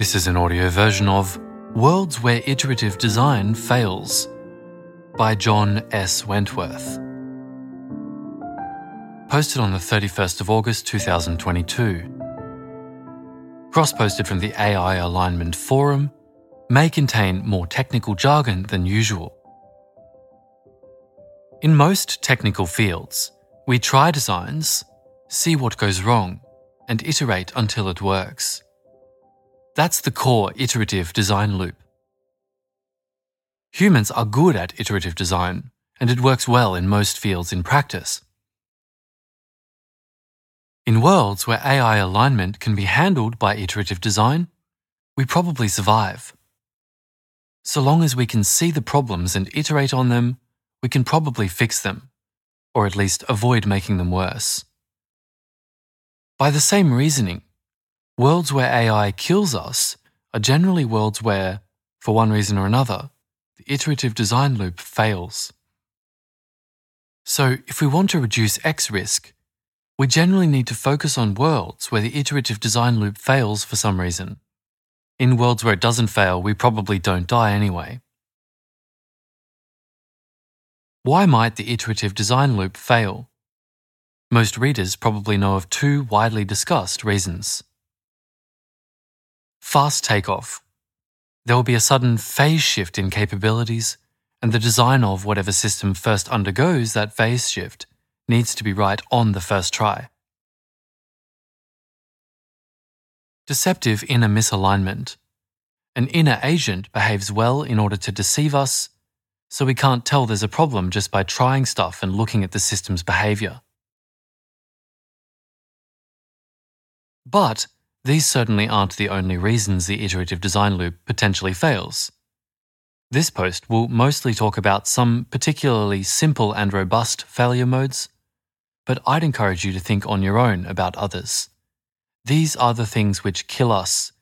This is an audio version of Worlds Where Iterative Design Fails by John S. Wentworth. Posted on the 31st of August 2022. Cross posted from the AI Alignment Forum, may contain more technical jargon than usual. In most technical fields, we try designs, see what goes wrong, and iterate until it works. That's the core iterative design loop. Humans are good at iterative design, and it works well in most fields in practice. In worlds where AI alignment can be handled by iterative design, we probably survive. So long as we can see the problems and iterate on them, we can probably fix them, or at least avoid making them worse. By the same reasoning, worlds where AI kills us are generally worlds where, for one reason or another, the iterative design loop fails. So, if we want to reduce X risk, we generally need to focus on worlds where the iterative design loop fails for some reason. In worlds where it doesn't fail, we probably don't die anyway. Why might the iterative design loop fail? Most readers probably know of two widely discussed reasons. Fast takeoff. There will be a sudden phase shift in capabilities, and the design of whatever system first undergoes that phase shift needs to be right on the first try. Deceptive inner misalignment. An inner agent behaves well in order to deceive us, so we can't tell there's a problem just by trying stuff and looking at the system's behavior. But these certainly aren't the only reasons the iterative design loop potentially fails. This post will mostly talk about some particularly simple and robust failure modes, but I'd encourage you to think on your own about others. These are the things which kill us.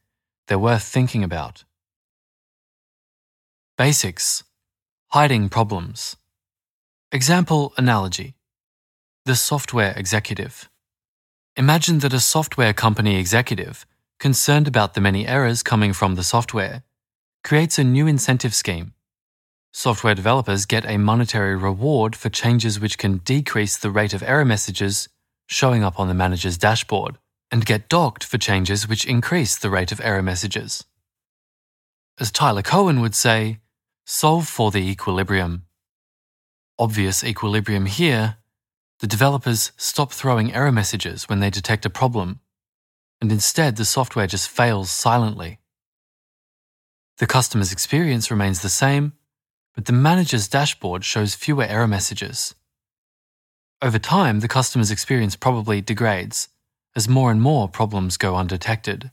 They're worth thinking about. Basics Hiding problems. Example analogy The software executive. Imagine that a software company executive, concerned about the many errors coming from the software, creates a new incentive scheme. Software developers get a monetary reward for changes which can decrease the rate of error messages showing up on the manager's dashboard, and get docked for changes which increase the rate of error messages. As Tyler Cowen would say, solve for the equilibrium. Obvious equilibrium here the developers stop throwing error messages when they detect a problem, and instead the software just fails silently. The customer's experience remains the same, but the manager's dashboard shows fewer error messages. Over time, the customer's experience probably degrades as more and more problems go undetected.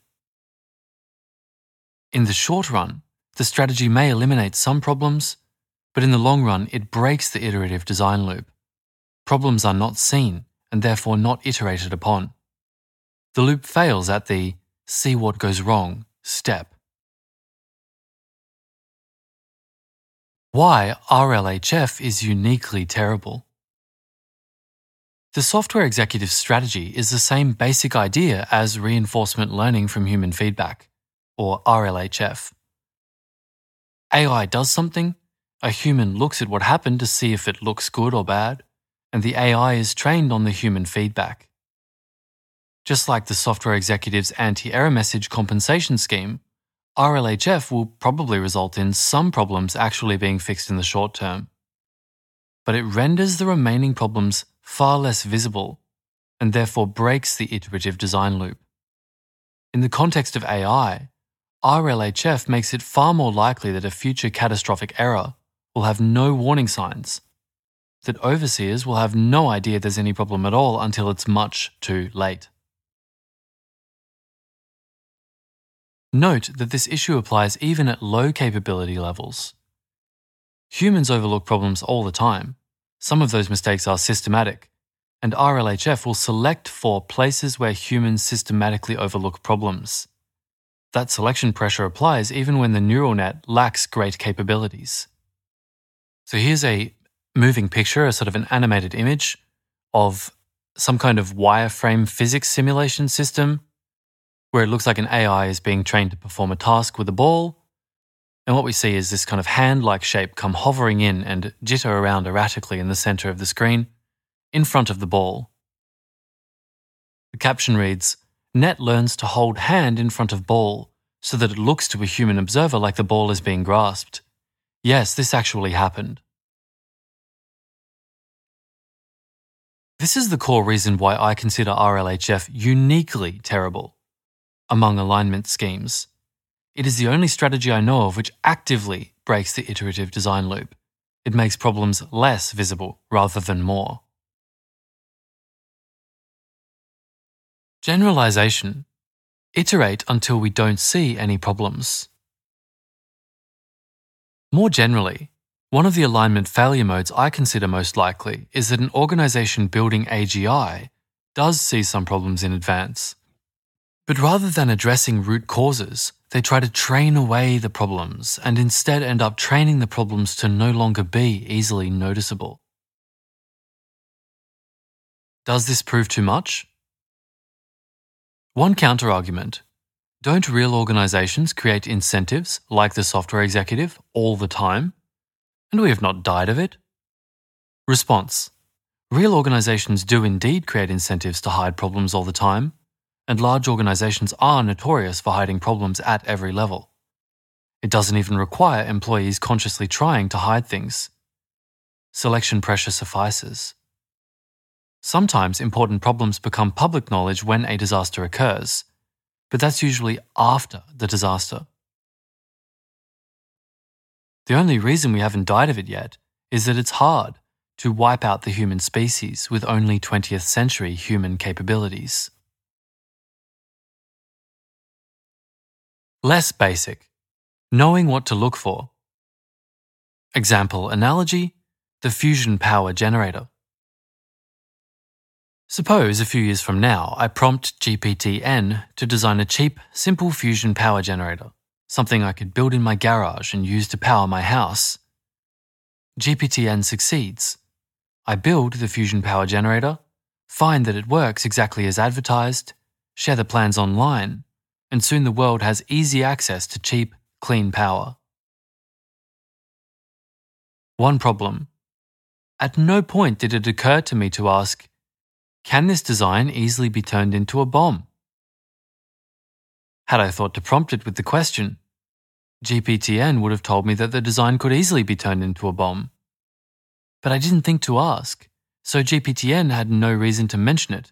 In the short run, the strategy may eliminate some problems, but in the long run, it breaks the iterative design loop. Problems are not seen and therefore not iterated upon. The loop fails at the see what goes wrong step. Why RLHF is uniquely terrible. The software executive strategy is the same basic idea as reinforcement learning from human feedback, or RLHF. AI does something, a human looks at what happened to see if it looks good or bad, and the AI is trained on the human feedback. Just like the software executive's anti error message compensation scheme, RLHF will probably result in some problems actually being fixed in the short term. But it renders the remaining problems far less visible and therefore breaks the iterative design loop. In the context of AI, RLHF makes it far more likely that a future catastrophic error will have no warning signs that overseers will have no idea there's any problem at all until it's much too late. Note that this issue applies even at low capability levels. Humans overlook problems all the time. Some of those mistakes are systematic, and RLHF will select for places where humans systematically overlook problems. That selection pressure applies even when the neural net lacks great capabilities. So here's a moving picture, a sort of an animated image of some kind of wireframe physics simulation system. where it looks like an AI is being trained to perform a task with a ball. And what we see is this kind of hand like shape come hovering in and jitter around erratically in the center of the screen, in front of the ball. The caption reads Net learns to hold hand in front of ball so that it looks to a human observer like the ball is being grasped. Yes, this actually happened. This is the core reason why I consider RLHF uniquely terrible among alignment schemes. It is the only strategy I know of which actively breaks the iterative design loop. It makes problems less visible rather than more. Generalization. Iterate until we don't see any problems. More generally, one of the alignment failure modes I consider most likely is that an organization building AGI does see some problems in advance. But rather than addressing root causes, they try to train away the problems and instead end up training the problems to no longer be easily noticeable. Does this prove too much? One counterargument don't real organizations create incentives like the software executive all the time? And we have not died of it? Response Real organizations do indeed create incentives to hide problems all the time, and large organizations are notorious for hiding problems at every level. It doesn't even require employees consciously trying to hide things. Selection pressure suffices. Sometimes important problems become public knowledge when a disaster occurs, but that's usually after the disaster. The only reason we haven't died of it yet is that it's hard to wipe out the human species with only 20th century human capabilities. Less basic. Knowing what to look for. Example analogy the fusion power generator. Suppose a few years from now I prompt GPT-N to design a cheap, simple fusion power generator something I could build in my garage and use to power my house. GPT-N succeeds. I build the fusion power generator, find that it works exactly as advertised, share the plans online, and soon the world has easy access to cheap, clean power. One problem. At no point did it occur to me to ask, can this design easily be turned into a bomb? Had I thought to prompt it with the question, GPT-N would have told me that the design could easily be turned into a bomb. But I didn't think to ask, so GPT-N had no reason to mention it.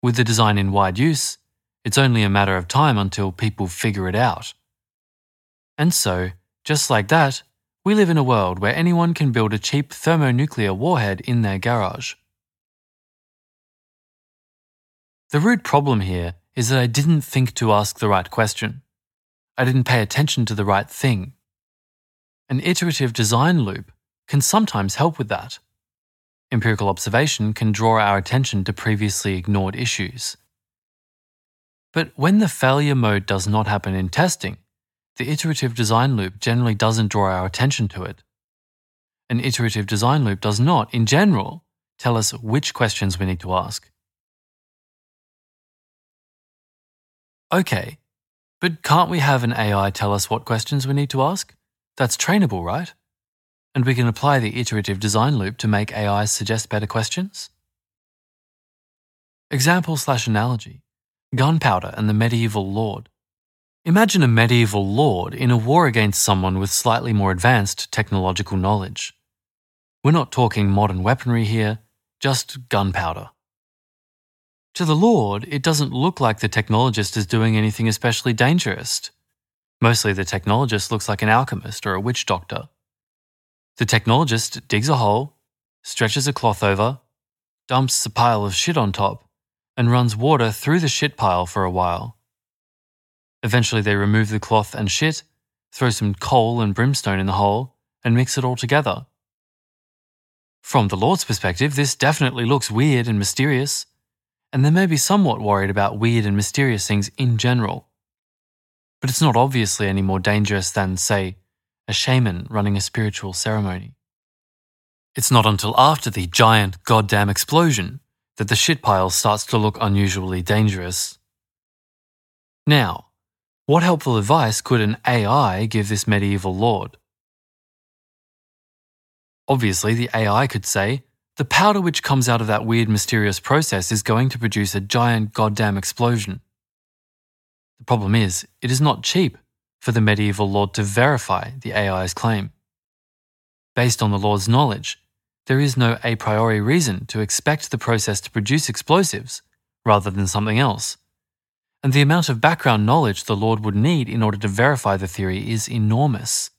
With the design in wide use, it's only a matter of time until people figure it out. And so, just like that, we live in a world where anyone can build a cheap thermonuclear warhead in their garage. The root problem here is that I didn't think to ask the right question. I didn't pay attention to the right thing. An iterative design loop can sometimes help with that. Empirical observation can draw our attention to previously ignored issues. But when the failure mode does not happen in testing, the iterative design loop generally doesn't draw our attention to it. An iterative design loop does not, in general, tell us which questions we need to ask. Okay, but can't we have an AI tell us what questions we need to ask? That's trainable, right? And we can apply the iterative design loop to make AI suggest better questions? Example slash analogy Gunpowder and the medieval lord. Imagine a medieval lord in a war against someone with slightly more advanced technological knowledge. We're not talking modern weaponry here, just gunpowder. To the Lord, it doesn't look like the technologist is doing anything especially dangerous. Mostly the technologist looks like an alchemist or a witch doctor. The technologist digs a hole, stretches a cloth over, dumps a pile of shit on top, and runs water through the shit pile for a while. Eventually, they remove the cloth and shit, throw some coal and brimstone in the hole, and mix it all together. From the Lord's perspective, this definitely looks weird and mysterious and they may be somewhat worried about weird and mysterious things in general. But it's not obviously any more dangerous than, say, a shaman running a spiritual ceremony. It's not until after the giant goddamn explosion that the shit pile starts to look unusually dangerous. Now, what helpful advice could an AI give this medieval lord? Obviously, the AI could say, the powder which comes out of that weird mysterious process is going to produce a giant goddamn explosion. The problem is, it is not cheap for the medieval lord to verify the AI's claim. Based on the lord's knowledge, there is no a priori reason to expect the process to produce explosives rather than something else. And the amount of background knowledge the lord would need in order to verify the theory is enormous.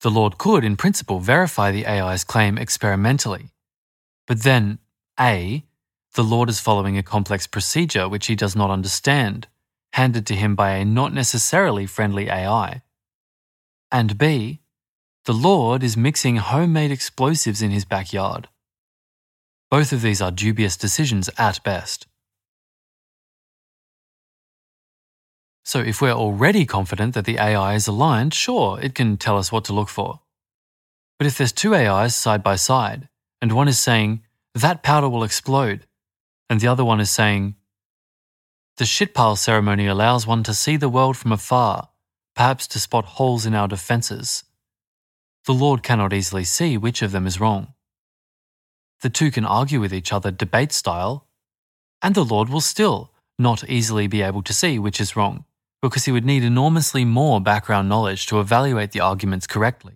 The lord could, in principle, verify the AI's claim experimentally. But then, A, the Lord is following a complex procedure which he does not understand, handed to him by a not necessarily friendly AI. And B, the Lord is mixing homemade explosives in his backyard. Both of these are dubious decisions at best. So, if we're already confident that the AI is aligned, sure, it can tell us what to look for. But if there's two AIs side by side, and one is saying, that powder will explode, and the other one is saying, The shitpile ceremony allows one to see the world from afar, perhaps to spot holes in our defences. The Lord cannot easily see which of them is wrong. The two can argue with each other debate style, and the Lord will still not easily be able to see which is wrong, because he would need enormously more background knowledge to evaluate the arguments correctly.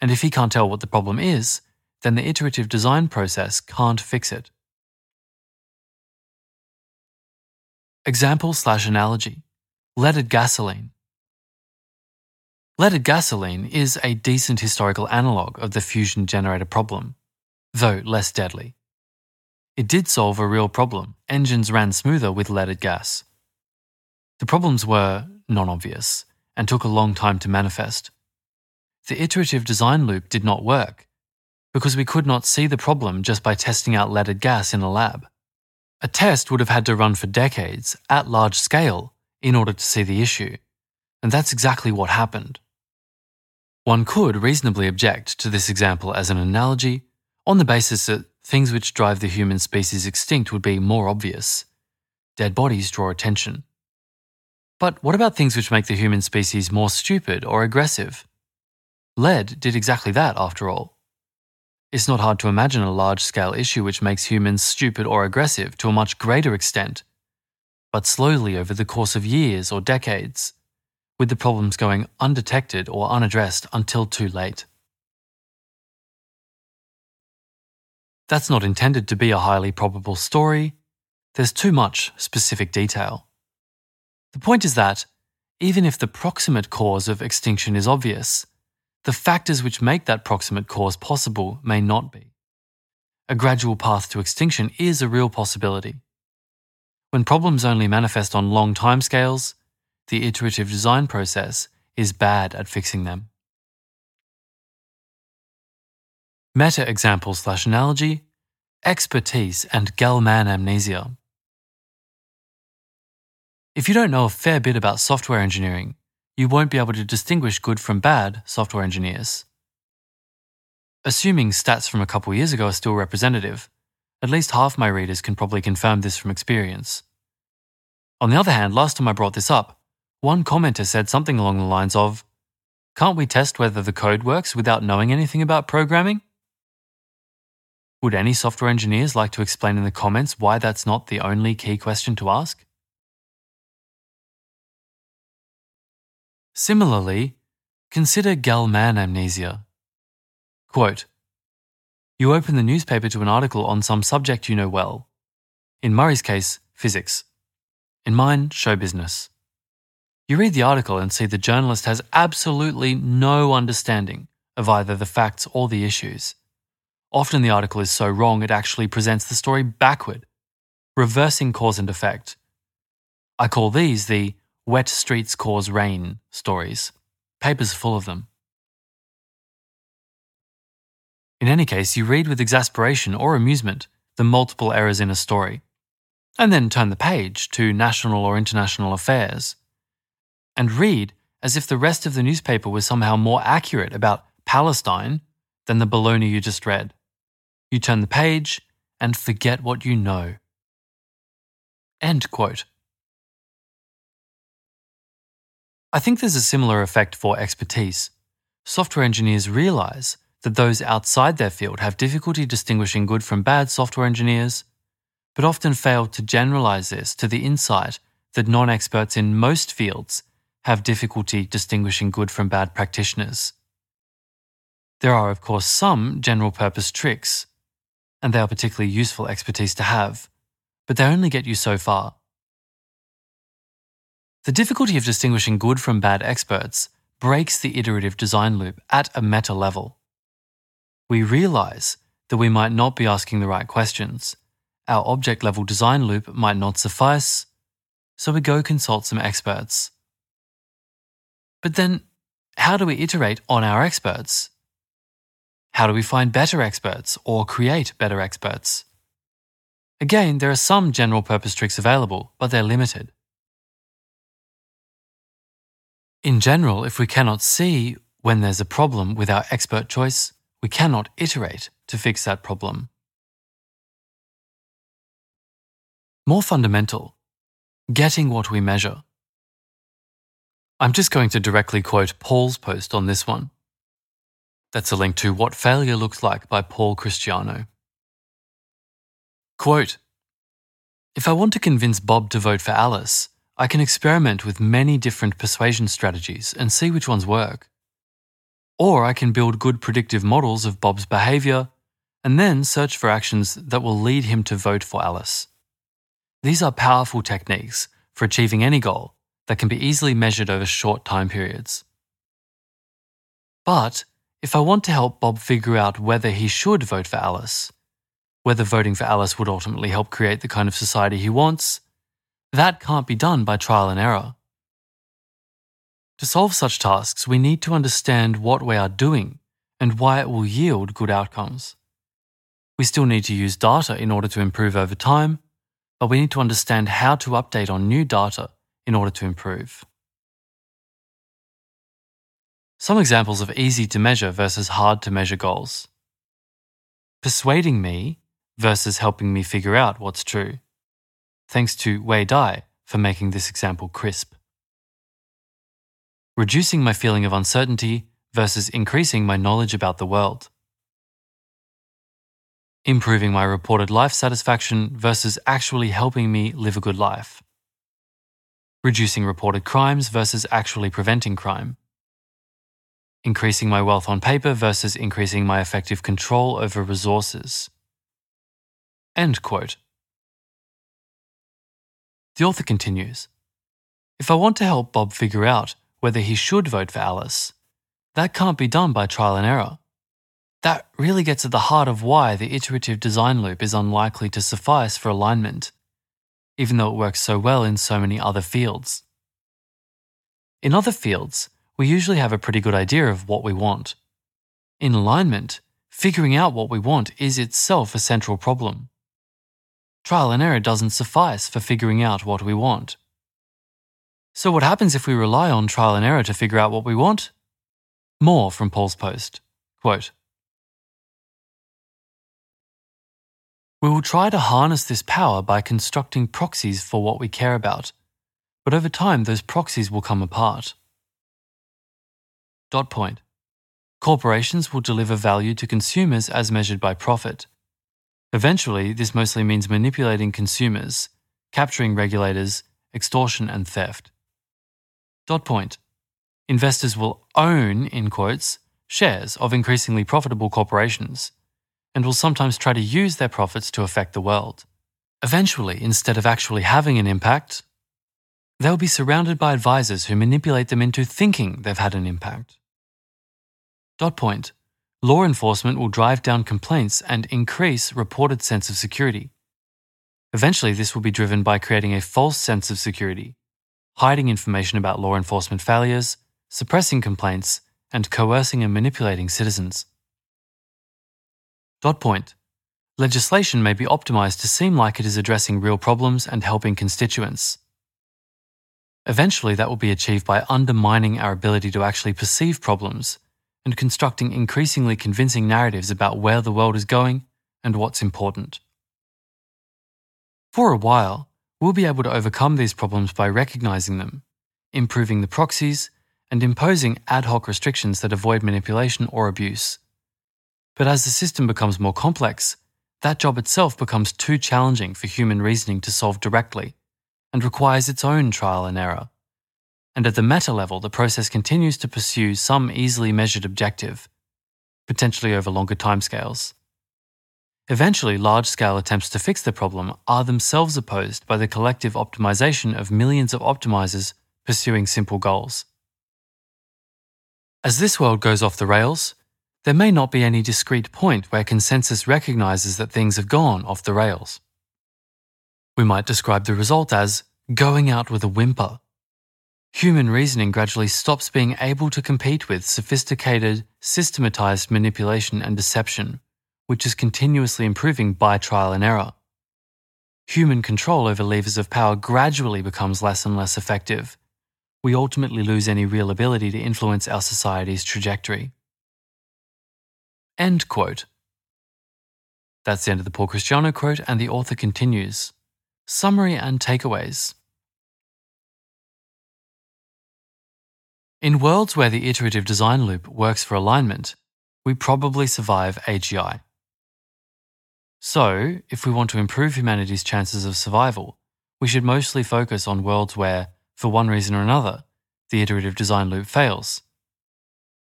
And if he can't tell what the problem is, then the iterative design process can't fix it. Example slash analogy leaded gasoline. Leaded gasoline is a decent historical analogue of the fusion generator problem, though less deadly. It did solve a real problem. Engines ran smoother with leaded gas. The problems were non obvious and took a long time to manifest. The iterative design loop did not work because we could not see the problem just by testing out leaded gas in a lab. A test would have had to run for decades at large scale in order to see the issue, and that's exactly what happened. One could reasonably object to this example as an analogy on the basis that things which drive the human species extinct would be more obvious. Dead bodies draw attention. But what about things which make the human species more stupid or aggressive? Lead did exactly that, after all. It's not hard to imagine a large scale issue which makes humans stupid or aggressive to a much greater extent, but slowly over the course of years or decades, with the problems going undetected or unaddressed until too late. That's not intended to be a highly probable story. There's too much specific detail. The point is that, even if the proximate cause of extinction is obvious, the factors which make that proximate cause possible may not be. A gradual path to extinction is a real possibility. When problems only manifest on long timescales, the iterative design process is bad at fixing them. Meta example slash analogy expertise and Gell-Mann amnesia. If you don't know a fair bit about software engineering, you won't be able to distinguish good from bad software engineers. Assuming stats from a couple years ago are still representative, at least half my readers can probably confirm this from experience. On the other hand, last time I brought this up, one commenter said something along the lines of, Can't we test whether the code works without knowing anything about programming? Would any software engineers like to explain in the comments why that's not the only key question to ask? Similarly, consider Gell-Mann amnesia. Quote, you open the newspaper to an article on some subject you know well. In Murray's case, physics. In mine, show business. You read the article and see the journalist has absolutely no understanding of either the facts or the issues. Often the article is so wrong it actually presents the story backward, reversing cause and effect. I call these the Wet streets cause rain stories. Papers full of them. In any case, you read with exasperation or amusement the multiple errors in a story, and then turn the page to national or international affairs, and read as if the rest of the newspaper was somehow more accurate about Palestine than the baloney you just read. You turn the page and forget what you know. End quote. I think there's a similar effect for expertise. Software engineers realize that those outside their field have difficulty distinguishing good from bad software engineers, but often fail to generalize this to the insight that non experts in most fields have difficulty distinguishing good from bad practitioners. There are, of course, some general purpose tricks, and they are particularly useful expertise to have, but they only get you so far. The difficulty of distinguishing good from bad experts breaks the iterative design loop at a meta level. We realize that we might not be asking the right questions, our object level design loop might not suffice, so we go consult some experts. But then, how do we iterate on our experts? How do we find better experts or create better experts? Again, there are some general purpose tricks available, but they're limited. In general, if we cannot see when there's a problem with our expert choice, we cannot iterate to fix that problem. More fundamental, getting what we measure. I'm just going to directly quote Paul's post on this one. That's a link to What Failure Looks Like by Paul Christiano. Quote If I want to convince Bob to vote for Alice, I can experiment with many different persuasion strategies and see which ones work. Or I can build good predictive models of Bob's behaviour and then search for actions that will lead him to vote for Alice. These are powerful techniques for achieving any goal that can be easily measured over short time periods. But if I want to help Bob figure out whether he should vote for Alice, whether voting for Alice would ultimately help create the kind of society he wants, that can't be done by trial and error. To solve such tasks, we need to understand what we are doing and why it will yield good outcomes. We still need to use data in order to improve over time, but we need to understand how to update on new data in order to improve. Some examples of easy to measure versus hard to measure goals. Persuading me versus helping me figure out what's true. Thanks to Wei Dai for making this example crisp. Reducing my feeling of uncertainty versus increasing my knowledge about the world. Improving my reported life satisfaction versus actually helping me live a good life reducing reported crimes versus actually preventing crime, increasing my wealth on paper versus increasing my effective control over resources. End quote. The author continues If I want to help Bob figure out whether he should vote for Alice, that can't be done by trial and error. That really gets at the heart of why the iterative design loop is unlikely to suffice for alignment even though it works so well in so many other fields. In other fields, we usually have a pretty good idea of what we want. In alignment, figuring out what we want is itself a central problem. Trial and error doesn't suffice for figuring out what we want. So, what happens if we rely on trial and error to figure out what we want? More from Paul's post. Quote We will try to harness this power by constructing proxies for what we care about, but over time those proxies will come apart. Dot point. Corporations will deliver value to consumers as measured by profit. Eventually, this mostly means manipulating consumers, capturing regulators, extortion, and theft. Dot point. Investors will own, in quotes, shares of increasingly profitable corporations and will sometimes try to use their profits to affect the world. Eventually, instead of actually having an impact, they'll be surrounded by advisors who manipulate them into thinking they've had an impact. Dot point. Law enforcement will drive down complaints and increase reported sense of security. Eventually, this will be driven by creating a false sense of security, hiding information about law enforcement failures, suppressing complaints, and coercing and manipulating citizens. Dot point. Legislation may be optimized to seem like it is addressing real problems and helping constituents. Eventually, that will be achieved by undermining our ability to actually perceive problems and constructing increasingly convincing narratives about where the world is going and what's important. For a while, we'll be able to overcome these problems by recognizing them, improving the proxies, and imposing ad hoc restrictions that avoid manipulation or abuse. But as the system becomes more complex, that job itself becomes too challenging for human reasoning to solve directly and requires its own trial and error. And at the meta level, the process continues to pursue some easily measured objective, potentially over longer timescales. Eventually, large scale attempts to fix the problem are themselves opposed by the collective optimization of millions of optimizers pursuing simple goals. As this world goes off the rails, there may not be any discrete point where consensus recognizes that things have gone off the rails. We might describe the result as going out with a whimper. Human reasoning gradually stops being able to compete with sophisticated, systematized manipulation and deception, which is continuously improving by trial and error. Human control over levers of power gradually becomes less and less effective. We ultimately lose any real ability to influence our society's trajectory. End quote. That's the end of the Paul Christiano quote, and the author continues. Summary and takeaways. In worlds where the iterative design loop works for alignment, we probably survive AGI. So, if we want to improve humanity's chances of survival, we should mostly focus on worlds where, for one reason or another, the iterative design loop fails.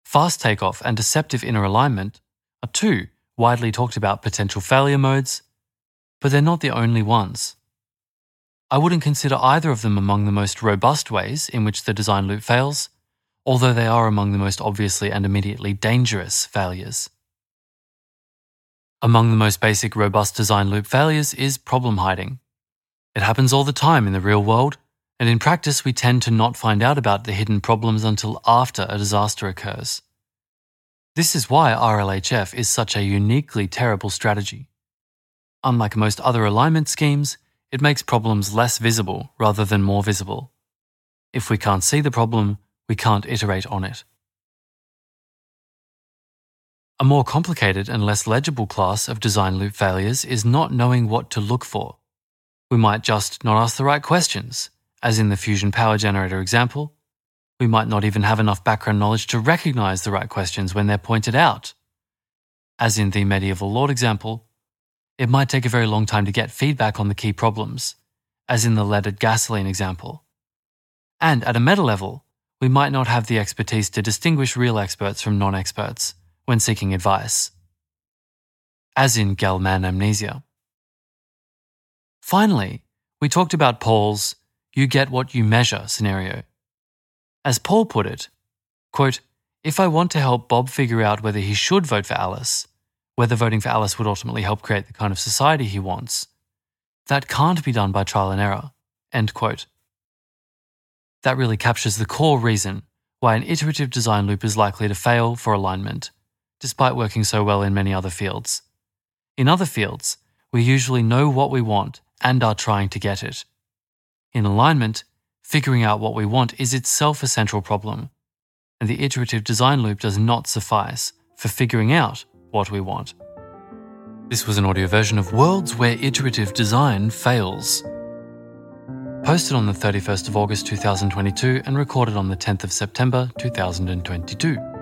Fast takeoff and deceptive inner alignment are two widely talked about potential failure modes, but they're not the only ones. I wouldn't consider either of them among the most robust ways in which the design loop fails, although they are among the most obviously and immediately dangerous failures. Among the most basic robust design loop failures is problem hiding. It happens all the time in the real world, and in practice, we tend to not find out about the hidden problems until after a disaster occurs. This is why RLHF is such a uniquely terrible strategy. Unlike most other alignment schemes, it makes problems less visible rather than more visible. If we can't see the problem, we can't iterate on it. A more complicated and less legible class of design loop failures is not knowing what to look for. We might just not ask the right questions, as in the fusion power generator example, we might not even have enough background knowledge to recognize the right questions when they're pointed out. As in the medieval lord example, it might take a very long time to get feedback on the key problems, as in the leaded gasoline example. And at a meta level, we might not have the expertise to distinguish real experts from non experts when seeking advice, as in Gell-Mann amnesia. Finally, we talked about Paul's you get what you measure scenario. As Paul put it, quote, if I want to help Bob figure out whether he should vote for Alice, whether voting for Alice would ultimately help create the kind of society he wants, that can't be done by trial and error. End quote. That really captures the core reason why an iterative design loop is likely to fail for alignment, despite working so well in many other fields. In other fields, we usually know what we want and are trying to get it. In alignment, Figuring out what we want is itself a central problem, and the iterative design loop does not suffice for figuring out what we want. This was an audio version of Worlds Where Iterative Design Fails. Posted on the 31st of August 2022 and recorded on the 10th of September 2022.